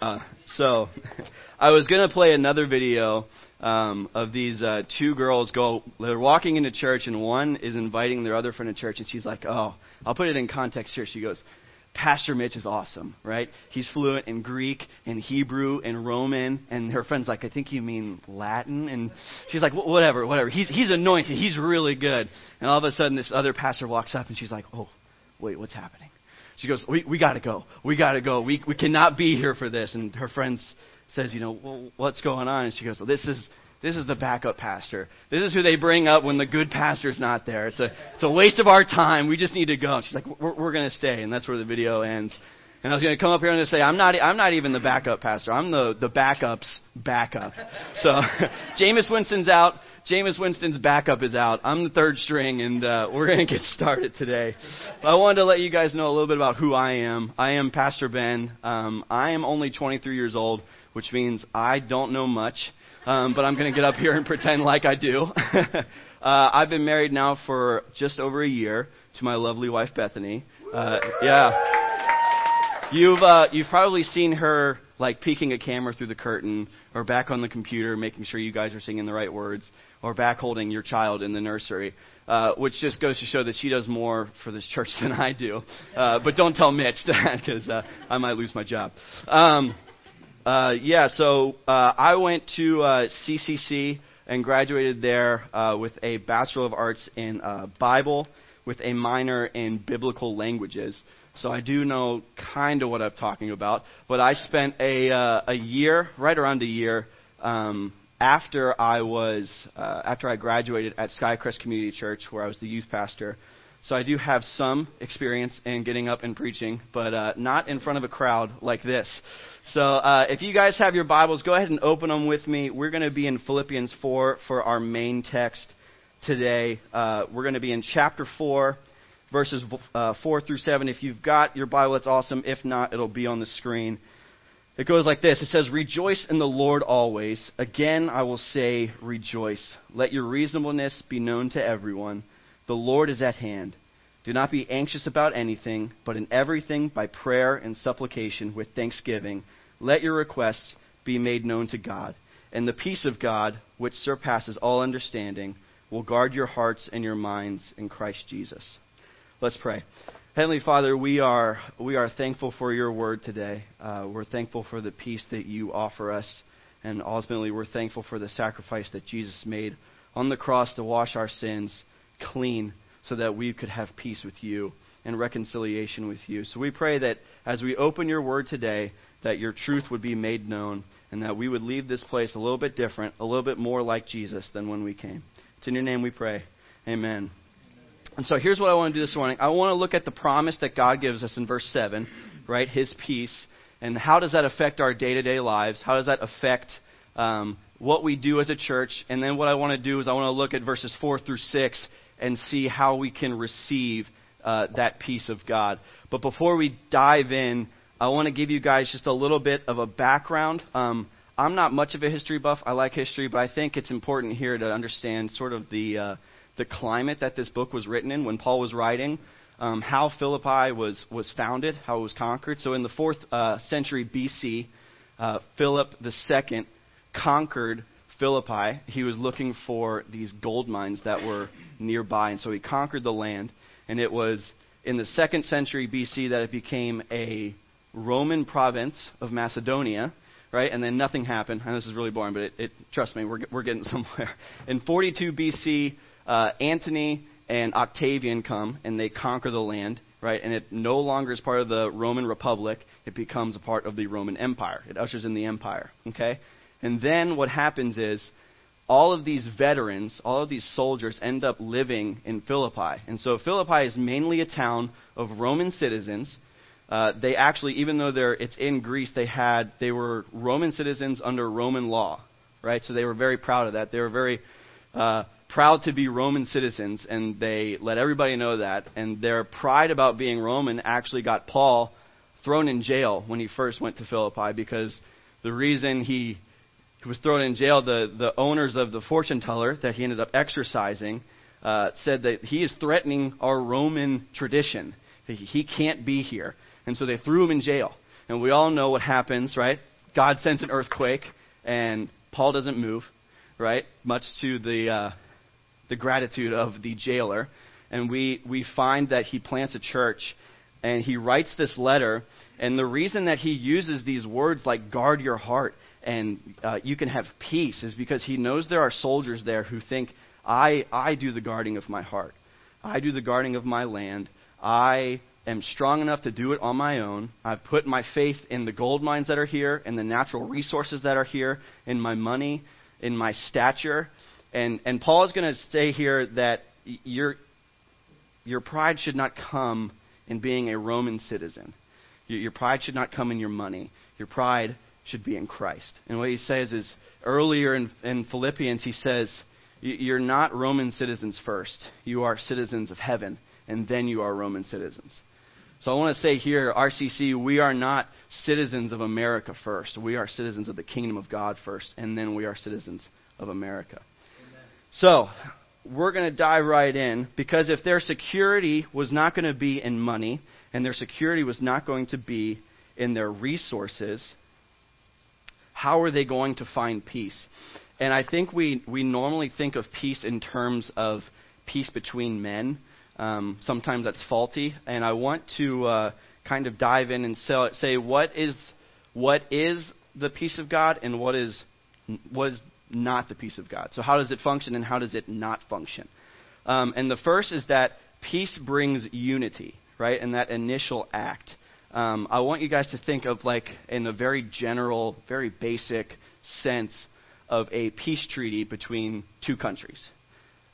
Uh, so, I was gonna play another video um, of these uh, two girls go. They're walking into church, and one is inviting their other friend to church, and she's like, "Oh, I'll put it in context here." She goes, "Pastor Mitch is awesome, right? He's fluent in Greek and Hebrew and Roman." And her friend's like, "I think you mean Latin." And she's like, "Whatever, whatever. He's he's anointed. He's really good." And all of a sudden, this other pastor walks up, and she's like, "Oh, wait, what's happening?" She goes, we, we got to go. We got to go. We, we cannot be here for this. And her friend says, you know, well, what's going on? And she goes, well, this is, this is the backup pastor. This is who they bring up when the good pastor's not there. It's a, it's a waste of our time. We just need to go. And she's like, we're, we're going to stay. And that's where the video ends. And I was going to come up here and say, I'm not, I'm not even the backup pastor. I'm the, the backup's backup. So, Jameis Winston's out. Jameis Winston's backup is out. I'm the third string, and uh, we're going to get started today. I wanted to let you guys know a little bit about who I am. I am Pastor Ben. Um, I am only 23 years old, which means I don't know much, um, but I'm going to get up here and pretend like I do. uh, I've been married now for just over a year to my lovely wife Bethany. Uh, yeah, you've uh, you've probably seen her like peeking a camera through the curtain or back on the computer making sure you guys are singing the right words or back holding your child in the nursery, uh, which just goes to show that she does more for this church than I do. Uh, but don't tell Mitch that because uh, I might lose my job. Um, uh, yeah, so uh, I went to uh, CCC and graduated there uh, with a Bachelor of Arts in uh, Bible with a minor in biblical languages. So I do know kind of what I'm talking about. But I spent a, uh, a year, right around a year, um, after I was uh, after I graduated at Skycrest Community Church, where I was the youth pastor. So I do have some experience in getting up and preaching, but uh, not in front of a crowd like this. So uh, if you guys have your Bibles, go ahead and open them with me. We're going to be in Philippians 4 for our main text today. Uh, we're going to be in chapter 4, verses uh, 4 through 7. If you've got your Bible, it's awesome. If not, it'll be on the screen. It goes like this It says, Rejoice in the Lord always. Again, I will say, rejoice. Let your reasonableness be known to everyone. The Lord is at hand. Do not be anxious about anything, but in everything, by prayer and supplication, with thanksgiving, let your requests be made known to God. And the peace of God, which surpasses all understanding, will guard your hearts and your minds in Christ Jesus. Let's pray. Heavenly Father, we are, we are thankful for your word today. Uh, we're thankful for the peace that you offer us. And ultimately, we're thankful for the sacrifice that Jesus made on the cross to wash our sins clean so that we could have peace with you and reconciliation with you. So we pray that as we open your word today, that your truth would be made known and that we would leave this place a little bit different, a little bit more like Jesus than when we came. It's in your name we pray. Amen. And so here's what I want to do this morning. I want to look at the promise that God gives us in verse 7, right? His peace. And how does that affect our day to day lives? How does that affect um, what we do as a church? And then what I want to do is I want to look at verses 4 through 6 and see how we can receive uh, that peace of God. But before we dive in, I want to give you guys just a little bit of a background. Um, I'm not much of a history buff. I like history, but I think it's important here to understand sort of the. Uh, the climate that this book was written in when Paul was writing, um, how Philippi was, was founded, how it was conquered. So in the fourth uh, century BC, uh, Philip II conquered Philippi. He was looking for these gold mines that were nearby, and so he conquered the land. And it was in the second century BC that it became a Roman province of Macedonia, right? And then nothing happened. Know this is really boring, but it, it trust me, we're, we're getting somewhere. In 42 BC, uh, Antony and Octavian come and they conquer the land, right? And it no longer is part of the Roman Republic. It becomes a part of the Roman Empire. It ushers in the empire, okay? And then what happens is all of these veterans, all of these soldiers end up living in Philippi. And so Philippi is mainly a town of Roman citizens. Uh, they actually, even though they're, it's in Greece, they had they were Roman citizens under Roman law, right? So they were very proud of that. They were very uh, proud to be Roman citizens, and they let everybody know that. And their pride about being Roman actually got Paul thrown in jail when he first went to Philippi because the reason he was thrown in jail, the, the owners of the fortune teller that he ended up exorcising uh, said that he is threatening our Roman tradition. He can't be here. And so they threw him in jail. And we all know what happens, right? God sends an earthquake, and Paul doesn't move, right? Much to the uh, the gratitude of the jailer, and we we find that he plants a church, and he writes this letter, and the reason that he uses these words like guard your heart and uh, you can have peace is because he knows there are soldiers there who think I I do the guarding of my heart, I do the guarding of my land, I am strong enough to do it on my own. I've put my faith in the gold mines that are here, in the natural resources that are here, in my money, in my stature. And, and Paul is going to say here that your, your pride should not come in being a Roman citizen. Your, your pride should not come in your money. Your pride should be in Christ. And what he says is earlier in, in Philippians, he says, You're not Roman citizens first. You are citizens of heaven, and then you are Roman citizens. So I want to say here, RCC, we are not citizens of America first. We are citizens of the kingdom of God first, and then we are citizens of America. Amen. So we're going to dive right in because if their security was not going to be in money, and their security was not going to be in their resources, how are they going to find peace? And I think we, we normally think of peace in terms of peace between men um, sometimes that's faulty, and I want to uh, kind of dive in and say what is what is the peace of God and what is what is not the peace of God. So how does it function and how does it not function? Um, and the first is that peace brings unity, right? In that initial act. Um, I want you guys to think of like in a very general, very basic sense of a peace treaty between two countries.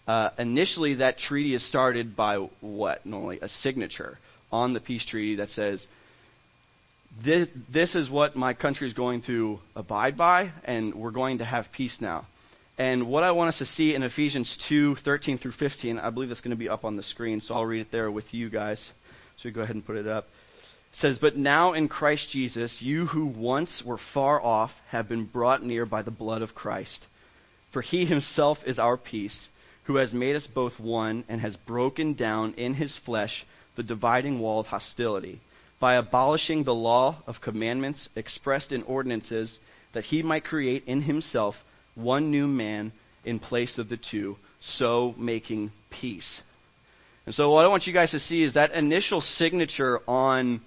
Uh, initially, that treaty is started by what? Normally, a signature on the peace treaty that says, this, this is what my country is going to abide by, and we're going to have peace now. And what I want us to see in Ephesians 2 13 through 15, I believe it's going to be up on the screen, so I'll read it there with you guys. So go ahead and put it up. It says, But now in Christ Jesus, you who once were far off have been brought near by the blood of Christ. For he himself is our peace who has made us both one and has broken down in his flesh the dividing wall of hostility, by abolishing the law of commandments expressed in ordinances, that he might create in himself one new man in place of the two, so making peace. And so, what I want you guys to see is that initial signature on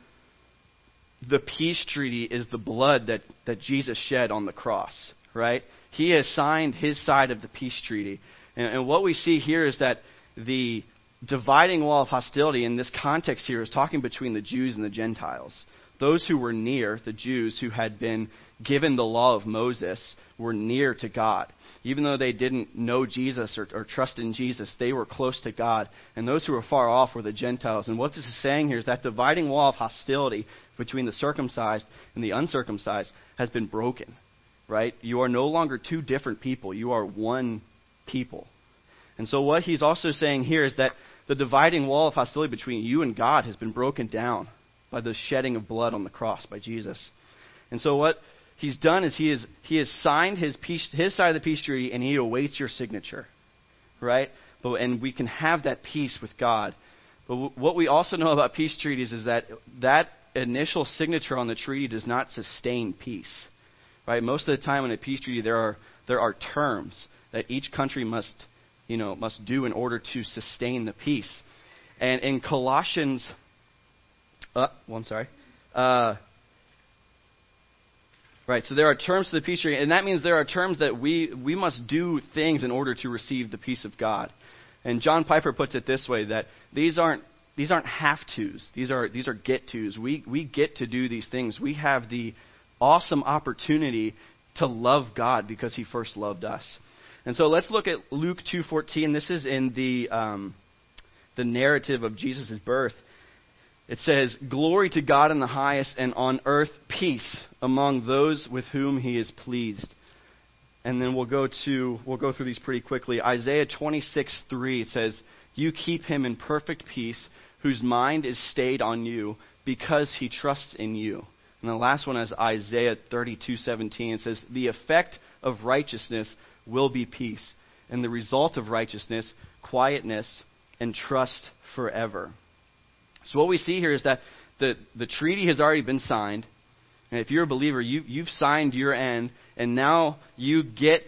the peace treaty is the blood that, that Jesus shed on the cross, right? He has signed his side of the peace treaty. And, and what we see here is that the dividing wall of hostility in this context here is talking between the Jews and the Gentiles. Those who were near, the Jews who had been given the law of Moses, were near to God. Even though they didn't know Jesus or, or, trust in Jesus, they were close to God. And those who were far off were the Gentiles. And what this is saying here is that dividing wall of hostility between the circumcised and the uncircumcised has been broken. Right? You are no longer two different people. You are one people. And so, what he's also saying here is that the dividing wall of hostility between you and God has been broken down by the shedding of blood on the cross by Jesus. And so, what he's done is he, is, he has signed his, peace, his side of the peace treaty and he awaits your signature. Right? But, and we can have that peace with God. But w- what we also know about peace treaties is that that initial signature on the treaty does not sustain peace. Right? Most of the time in a peace treaty, there are, there are terms that each country must, you know, must do in order to sustain the peace. And in Colossians, uh, well, I'm sorry. Uh, right, so there are terms to the peace treaty, and that means there are terms that we, we must do things in order to receive the peace of God. And John Piper puts it this way that these aren't these aren't have tos. These are these are get tos. We we get to do these things. We have the awesome opportunity to love God because He first loved us. And so let's look at Luke 2:14. This is in the um, the narrative of Jesus' birth. It says, "Glory to God in the highest, and on earth peace among those with whom He is pleased." And then we'll go to we'll go through these pretty quickly. Isaiah 26:3 it says, "You keep him in perfect peace, whose mind is stayed on you, because he trusts in you." And the last one is Isaiah 32:17. It says, "The effect of righteousness will be peace, and the result of righteousness, quietness, and trust forever. So, what we see here is that the, the treaty has already been signed, And if you're a believer, you, you've signed your end, and now you get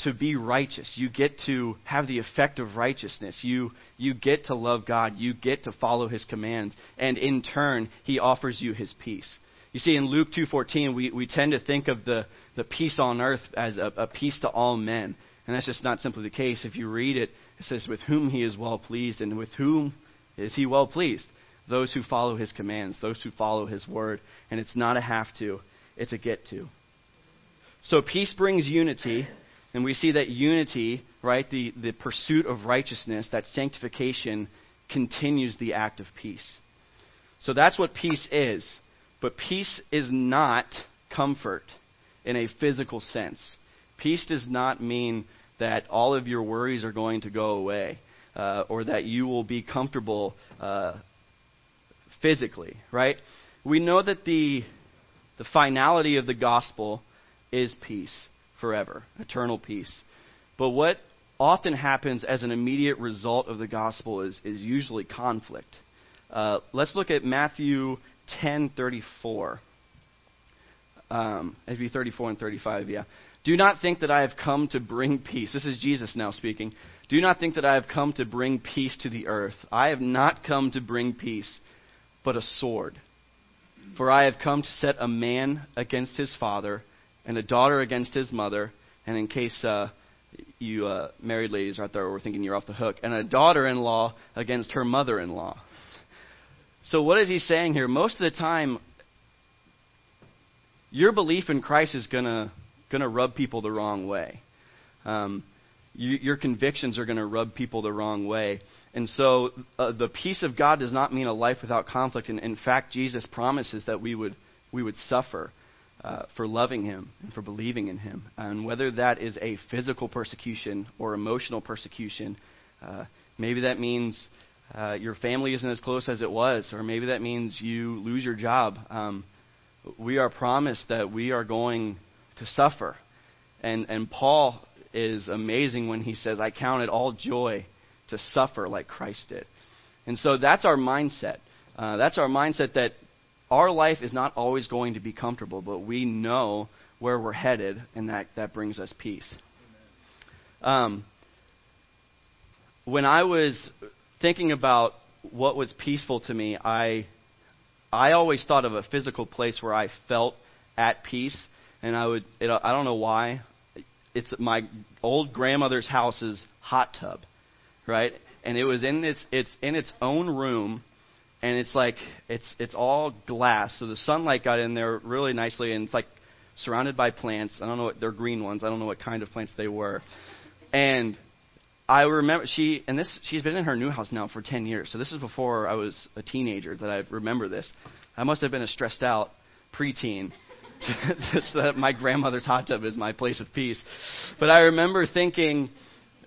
to be righteous. You get to have the effect of righteousness. You, you get to love God. You get to follow His commands. And in turn, He offers you His peace. You see, in Luke 2.14, we, we tend to think of the, the peace on earth as a, a peace to all men. And that's just not simply the case. If you read it, it says, with whom He is well pleased. And with whom is He well pleased? Those who follow His commands, those who follow His word. And it's not a have to, it's a get to. So peace brings unity and we see that unity, right, the, the pursuit of righteousness, that sanctification, continues the act of peace. So that's what peace is. But peace is not comfort in a physical sense. Peace does not mean that all of your worries are going to go away uh, or that you will be comfortable uh, physically, right? We know that the, the finality of the gospel is peace forever, eternal peace. But what often happens as an immediate result of the gospel is, is usually conflict. Uh, let's look at Matthew 10:34. Um, maybe 34 and 35, yeah. Do not think that I have come to bring peace. This is Jesus now speaking. Do not think that I have come to bring peace to the earth. I have not come to bring peace, but a sword. For I have come to set a man against his father, and a daughter against his mother, and in case uh, you uh, married ladies out there were thinking you're off the hook, and a daughter-in-law against her mother-in-law. So what is he saying here? Most of the time, your belief in Christ is gonna gonna rub people the wrong way. Um, you, your convictions are going to rub people the wrong way. And so uh, the peace of God does not mean a life without conflict. And in fact, Jesus promises that we would, we would suffer uh, for loving him and for believing in him. And whether that is a physical persecution or emotional persecution, uh, maybe that means uh, your family isn't as close as it was, or maybe that means you lose your job. Um, we are promised that we are going to suffer. And, and Paul is amazing when he says, I count it all joy to suffer like Christ did. And so that's our mindset. Uh, that's our mindset that our life is not always going to be comfortable, but we know where we're headed, and that, that brings us peace. Um, when I was thinking about what was peaceful to me, I, I always thought of a physical place where I felt at peace, and I would, it, I don't know why. It's my old grandmother's house's hot tub, right? And it was in its, it's in its own room and it's like it's it's all glass, so the sunlight got in there really nicely, and it's like surrounded by plants. I don't know what they're green ones. I don't know what kind of plants they were, and I remember she and this she's been in her new house now for 10 years. So this is before I was a teenager that I remember this. I must have been a stressed out preteen. this, that my grandmother's hot tub is my place of peace. But I remember thinking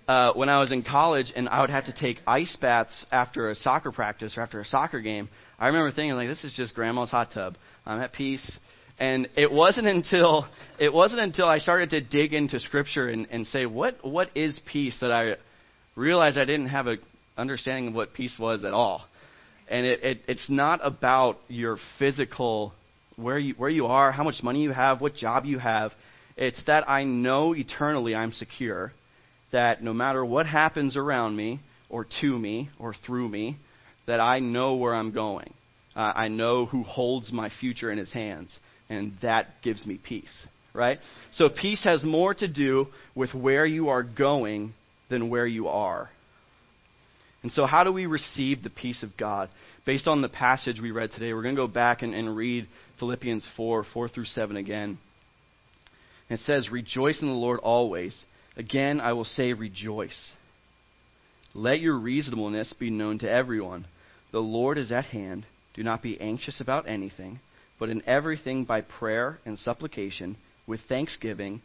uh, when I was in college and I would have to take ice baths after a soccer practice or after a soccer game, I remember thinking like, this is just grandma's hot tub. I'm at peace. And it wasn't until it wasn't until I started to dig into scripture and, and say what what is peace that I realized I didn't have a understanding of what peace was at all. And it, it it's not about your physical where you where you are, how much money you have, what job you have. It's that I know eternally I'm secure that no matter what happens around me, or to me, or through me, that I know where I'm going. Uh, I know who holds my future in his hands, and that gives me peace, right? So peace has more to do with where you are going than where you are. And so, how do we receive the peace of God? Based on the passage we read today, we're going to go back and, and read Philippians 4 4 through 7 again. It says, Rejoice in the Lord always. Again, I will say, rejoice. Let your reasonableness be known to everyone. The Lord is at hand. Do not be anxious about anything, but in everything by prayer and supplication, with thanksgiving,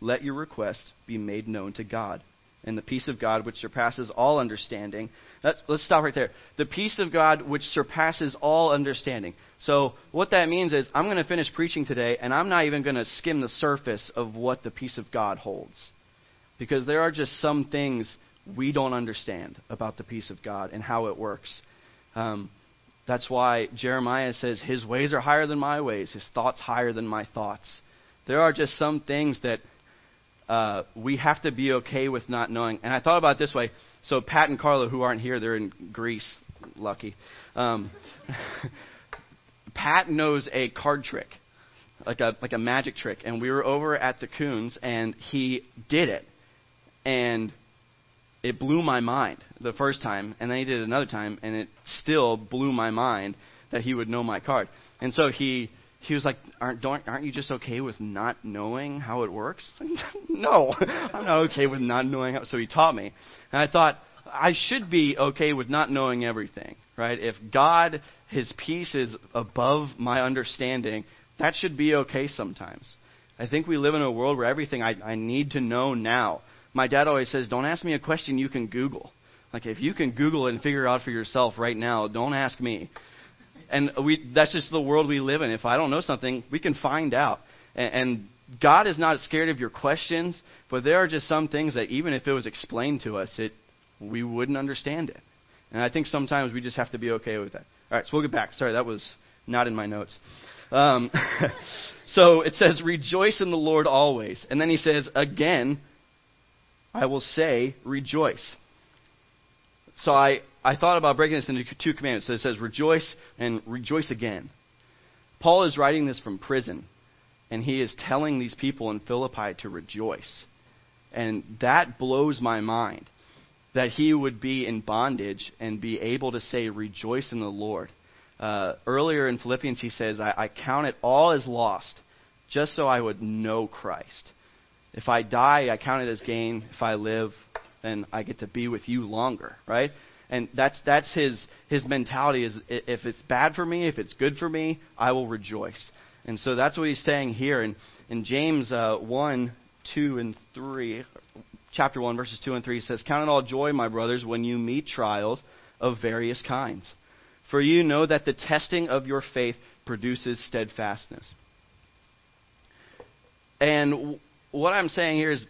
let your requests be made known to God. And the peace of God, which surpasses all understanding. let's stop right there. The peace of God, which surpasses all understanding. So, what that means is, I'm going to finish preaching today, and I'm not even going to skim the surface of what the peace of God holds. Because there are just some things we don't understand about the peace of God and how it works. Um, That's why Jeremiah says, His ways are higher than my ways, His thoughts higher than my thoughts. There are just some things that uh, we have to be okay with not knowing. And I thought about this way. So Pat and Carla, who aren't here, they're in Greece. Lucky. Um, Pat knows a card trick, like a like a magic trick, and we were over at the Coons, and he did it, and it blew my mind the first time, and then he did it another time, and it still blew my mind that he would know my card. And so he he was like, aren't, aren't you just okay with not knowing how it works? no, I'm not okay with not knowing how. So he taught me. And I thought, I should be okay with not knowing everything, right? If God, His peace is above my understanding, that should be okay sometimes. I think we live in a world where everything I, I need to know now. My dad always says, don't ask me a question you can Google. Like, if you can Google it and figure it out for yourself right now, don't ask me. And we, that's just the world we live in. If I don't know something, we can find out. And, and God is not scared of your questions, but there are just some things that even if it was explained to us, it we wouldn't understand it. And I think sometimes we just have to be okay with that. All right, so we'll get back. Sorry, that was not in my notes. Um, so it says, Rejoice in the Lord always. And then he says, Again, I will say, Rejoice. So I, I thought about breaking this into two commandments. So it says, rejoice and rejoice again. Paul is writing this from prison, and he is telling these people in Philippi to rejoice. And that blows my mind that he would be in bondage and be able to say, rejoice in the Lord. Uh, earlier in Philippians, he says, I, I count it all as lost just so I would know Christ. If I die, I count it as gain. If I live, then I get to be with you longer, right? And that's that's his his mentality is if it's bad for me, if it's good for me, I will rejoice. And so that's what he's saying here in in James uh, one, two, and three, chapter one, verses two and three says, "Count it all joy, my brothers, when you meet trials of various kinds, for you know that the testing of your faith produces steadfastness." And what I'm saying here is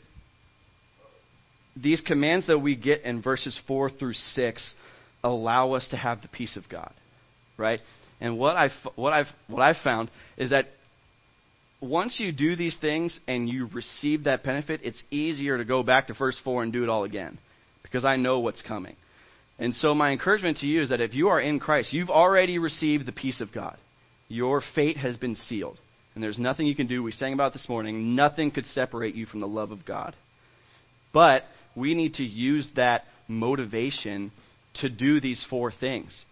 these commands that we get in verses 4 through 6 allow us to have the peace of God, right? And what I've, what I've, what I've found is that once you do these things and you receive that benefit, it's easier to go back to verse 4 and do it all again because I know what's coming. And so, my encouragement to you is that if you are in Christ, you've already received the peace of God. Your fate has been sealed. And there's nothing you can do. We sang about this morning. Nothing could separate you from the love of God. But we need to use that motivation to do these four things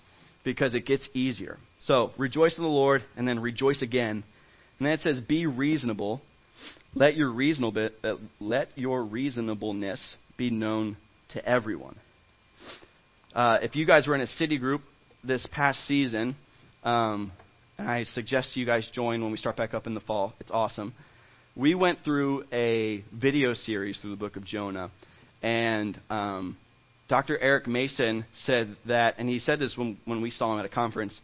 because it gets easier. So, rejoice in the Lord and then rejoice again. And then it says, be reasonable. Let your, reasonable, uh, let your reasonableness be known to everyone. Uh, if you guys were in a city group this past season, um, and I suggest you guys join when we start back up in the fall, it's awesome. We went through a video series through the book of Jonah. And um, Dr. Eric Mason said that, and he said this when, when we saw him at a conference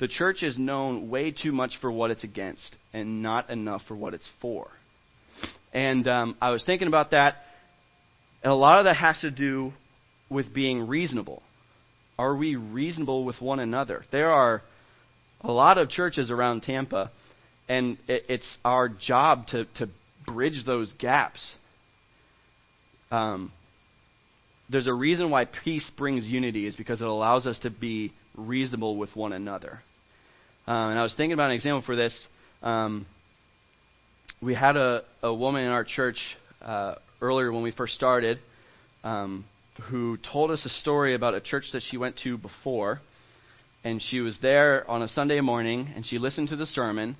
the church is known way too much for what it's against and not enough for what it's for. And um, I was thinking about that, and a lot of that has to do with being reasonable. Are we reasonable with one another? There are a lot of churches around Tampa, and it, it's our job to, to bridge those gaps um, there's a reason why peace brings unity is because it allows us to be reasonable with one another. Um, and I was thinking about an example for this. Um, we had a, a woman in our church uh, earlier when we first started um, who told us a story about a church that she went to before. And she was there on a Sunday morning, and she listened to the sermon,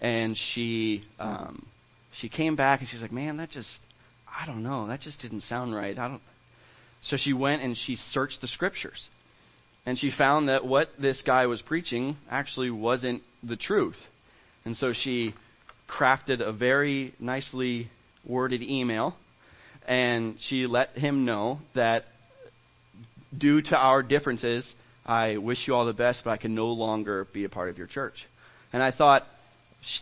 and she um, she came back and she's like, "Man, that just I don't know, that just didn't sound right. I don't. So she went and she searched the scriptures. And she found that what this guy was preaching actually wasn't the truth. And so she crafted a very nicely worded email and she let him know that due to our differences, I wish you all the best, but I can no longer be a part of your church. And I thought,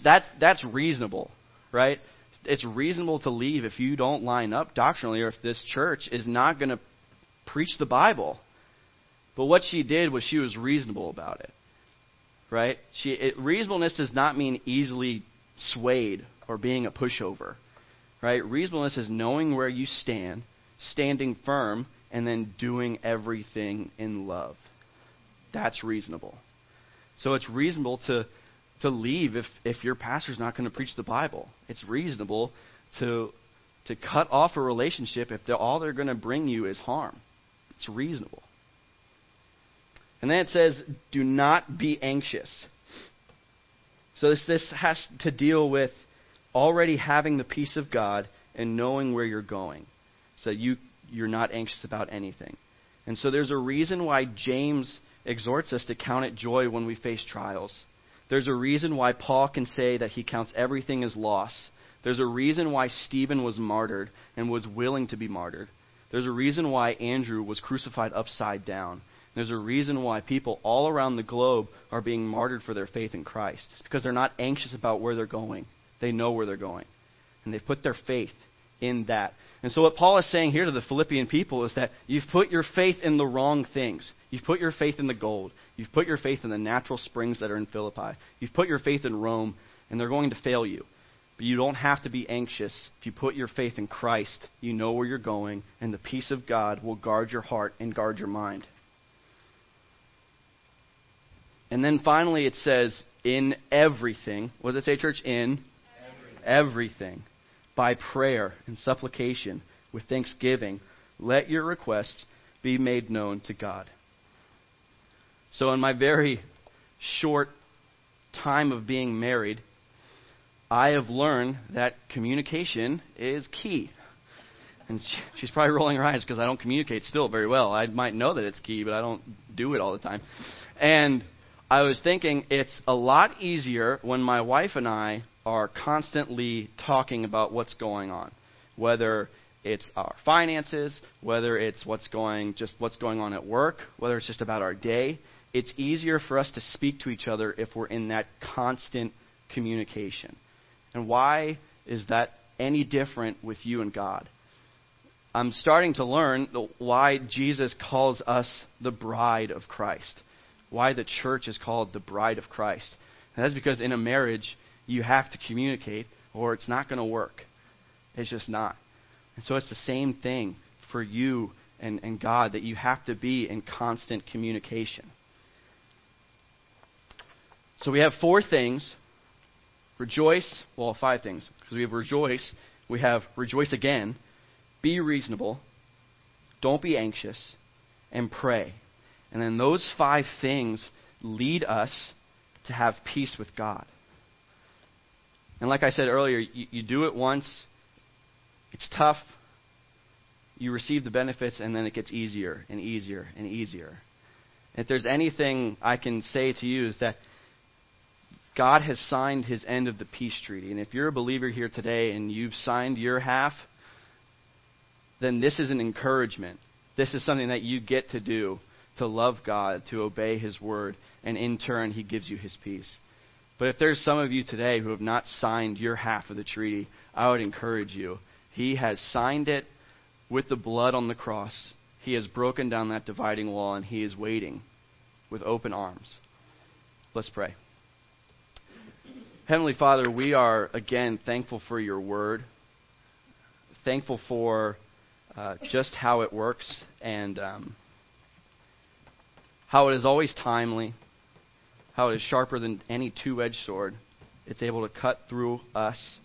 that's, that's reasonable, right? It's reasonable to leave if you don't line up doctrinally or if this church is not going to preach the Bible. But what she did was she was reasonable about it. right? She, it, reasonableness does not mean easily swayed or being a pushover, right? Reasonableness is knowing where you stand, standing firm, and then doing everything in love. That's reasonable. So it's reasonable to to leave if if your pastor's not going to preach the Bible. It's reasonable to to cut off a relationship if they're, all they're going to bring you is harm. It's reasonable. And then it says, do not be anxious. So this, this has to deal with already having the peace of God and knowing where you're going. So you, you're not anxious about anything. And so there's a reason why James exhorts us to count it joy when we face trials. There's a reason why Paul can say that he counts everything as loss. There's a reason why Stephen was martyred and was willing to be martyred. There's a reason why Andrew was crucified upside down. There's a reason why people all around the globe are being martyred for their faith in Christ. It's because they're not anxious about where they're going. They know where they're going. And they've put their faith in that. And so, what Paul is saying here to the Philippian people is that you've put your faith in the wrong things. You've put your faith in the gold. You've put your faith in the natural springs that are in Philippi. You've put your faith in Rome, and they're going to fail you. But you don't have to be anxious. If you put your faith in Christ, you know where you're going, and the peace of God will guard your heart and guard your mind. And then finally it says, in everything. What does it say, church? In everything. everything. By prayer and supplication with thanksgiving, let your requests be made known to God. So, in my very short time of being married, I have learned that communication is key. And she's probably rolling her eyes because I don't communicate still very well. I might know that it's key, but I don't do it all the time. And I was thinking it's a lot easier when my wife and I are constantly talking about what's going on, whether it's our finances, whether it's what's going just what's going on at work, whether it's just about our day. It's easier for us to speak to each other if we're in that constant communication. And why is that any different with you and God? I'm starting to learn why Jesus calls us the bride of Christ why the church is called the bride of Christ. And that's because in a marriage, you have to communicate or it's not going to work. It's just not. And so it's the same thing for you and, and God that you have to be in constant communication. So we have four things rejoice, well, five things, because we have rejoice, we have rejoice again, be reasonable, don't be anxious, and pray. And then those five things lead us to have peace with God. And like I said earlier, you, you do it once, it's tough, you receive the benefits, and then it gets easier and easier and easier. If there's anything I can say to you is that God has signed his end of the peace treaty. And if you're a believer here today and you've signed your half, then this is an encouragement. This is something that you get to do to love God, to obey His word, and in turn, He gives you His peace. But if there's some of you today who have not signed your half of the treaty, I would encourage you. He has signed it with the blood on the cross. He has broken down that dividing wall, and He is waiting with open arms. Let's pray. Heavenly Father, we are again thankful for your word, thankful for uh, just how it works, and. Um, how it is always timely, how it is sharper than any two edged sword. It's able to cut through us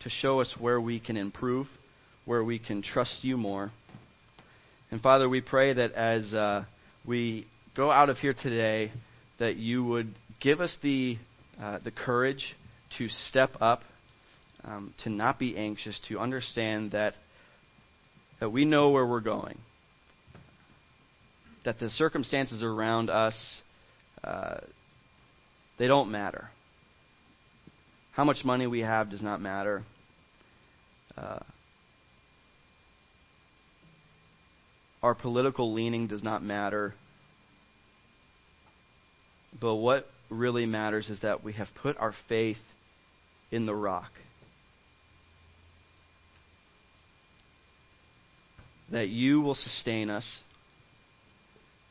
to show us where we can improve, where we can trust you more. And Father, we pray that as uh, we go out of here today, that you would give us the, uh, the courage to step up, um, to not be anxious, to understand that, that we know where we're going that the circumstances around us uh, they don't matter. How much money we have does not matter. Uh, our political leaning does not matter. But what really matters is that we have put our faith in the rock. That you will sustain us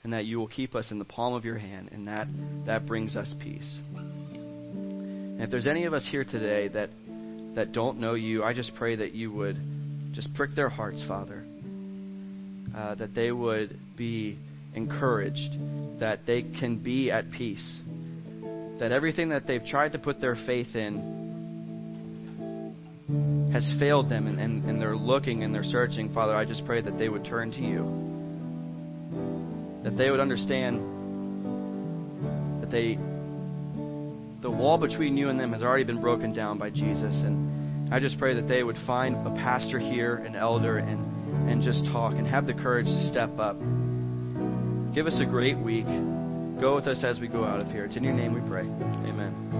and that you will keep us in the palm of your hand, and that, that brings us peace. And if there's any of us here today that, that don't know you, I just pray that you would just prick their hearts, Father, uh, that they would be encouraged, that they can be at peace, that everything that they've tried to put their faith in has failed them and, and, and they're looking and they're searching, Father, I just pray that they would turn to you. That they would understand that they the wall between you and them has already been broken down by Jesus. And I just pray that they would find a pastor here, an elder, and, and just talk and have the courage to step up. Give us a great week. Go with us as we go out of here. It's in your name we pray. Amen.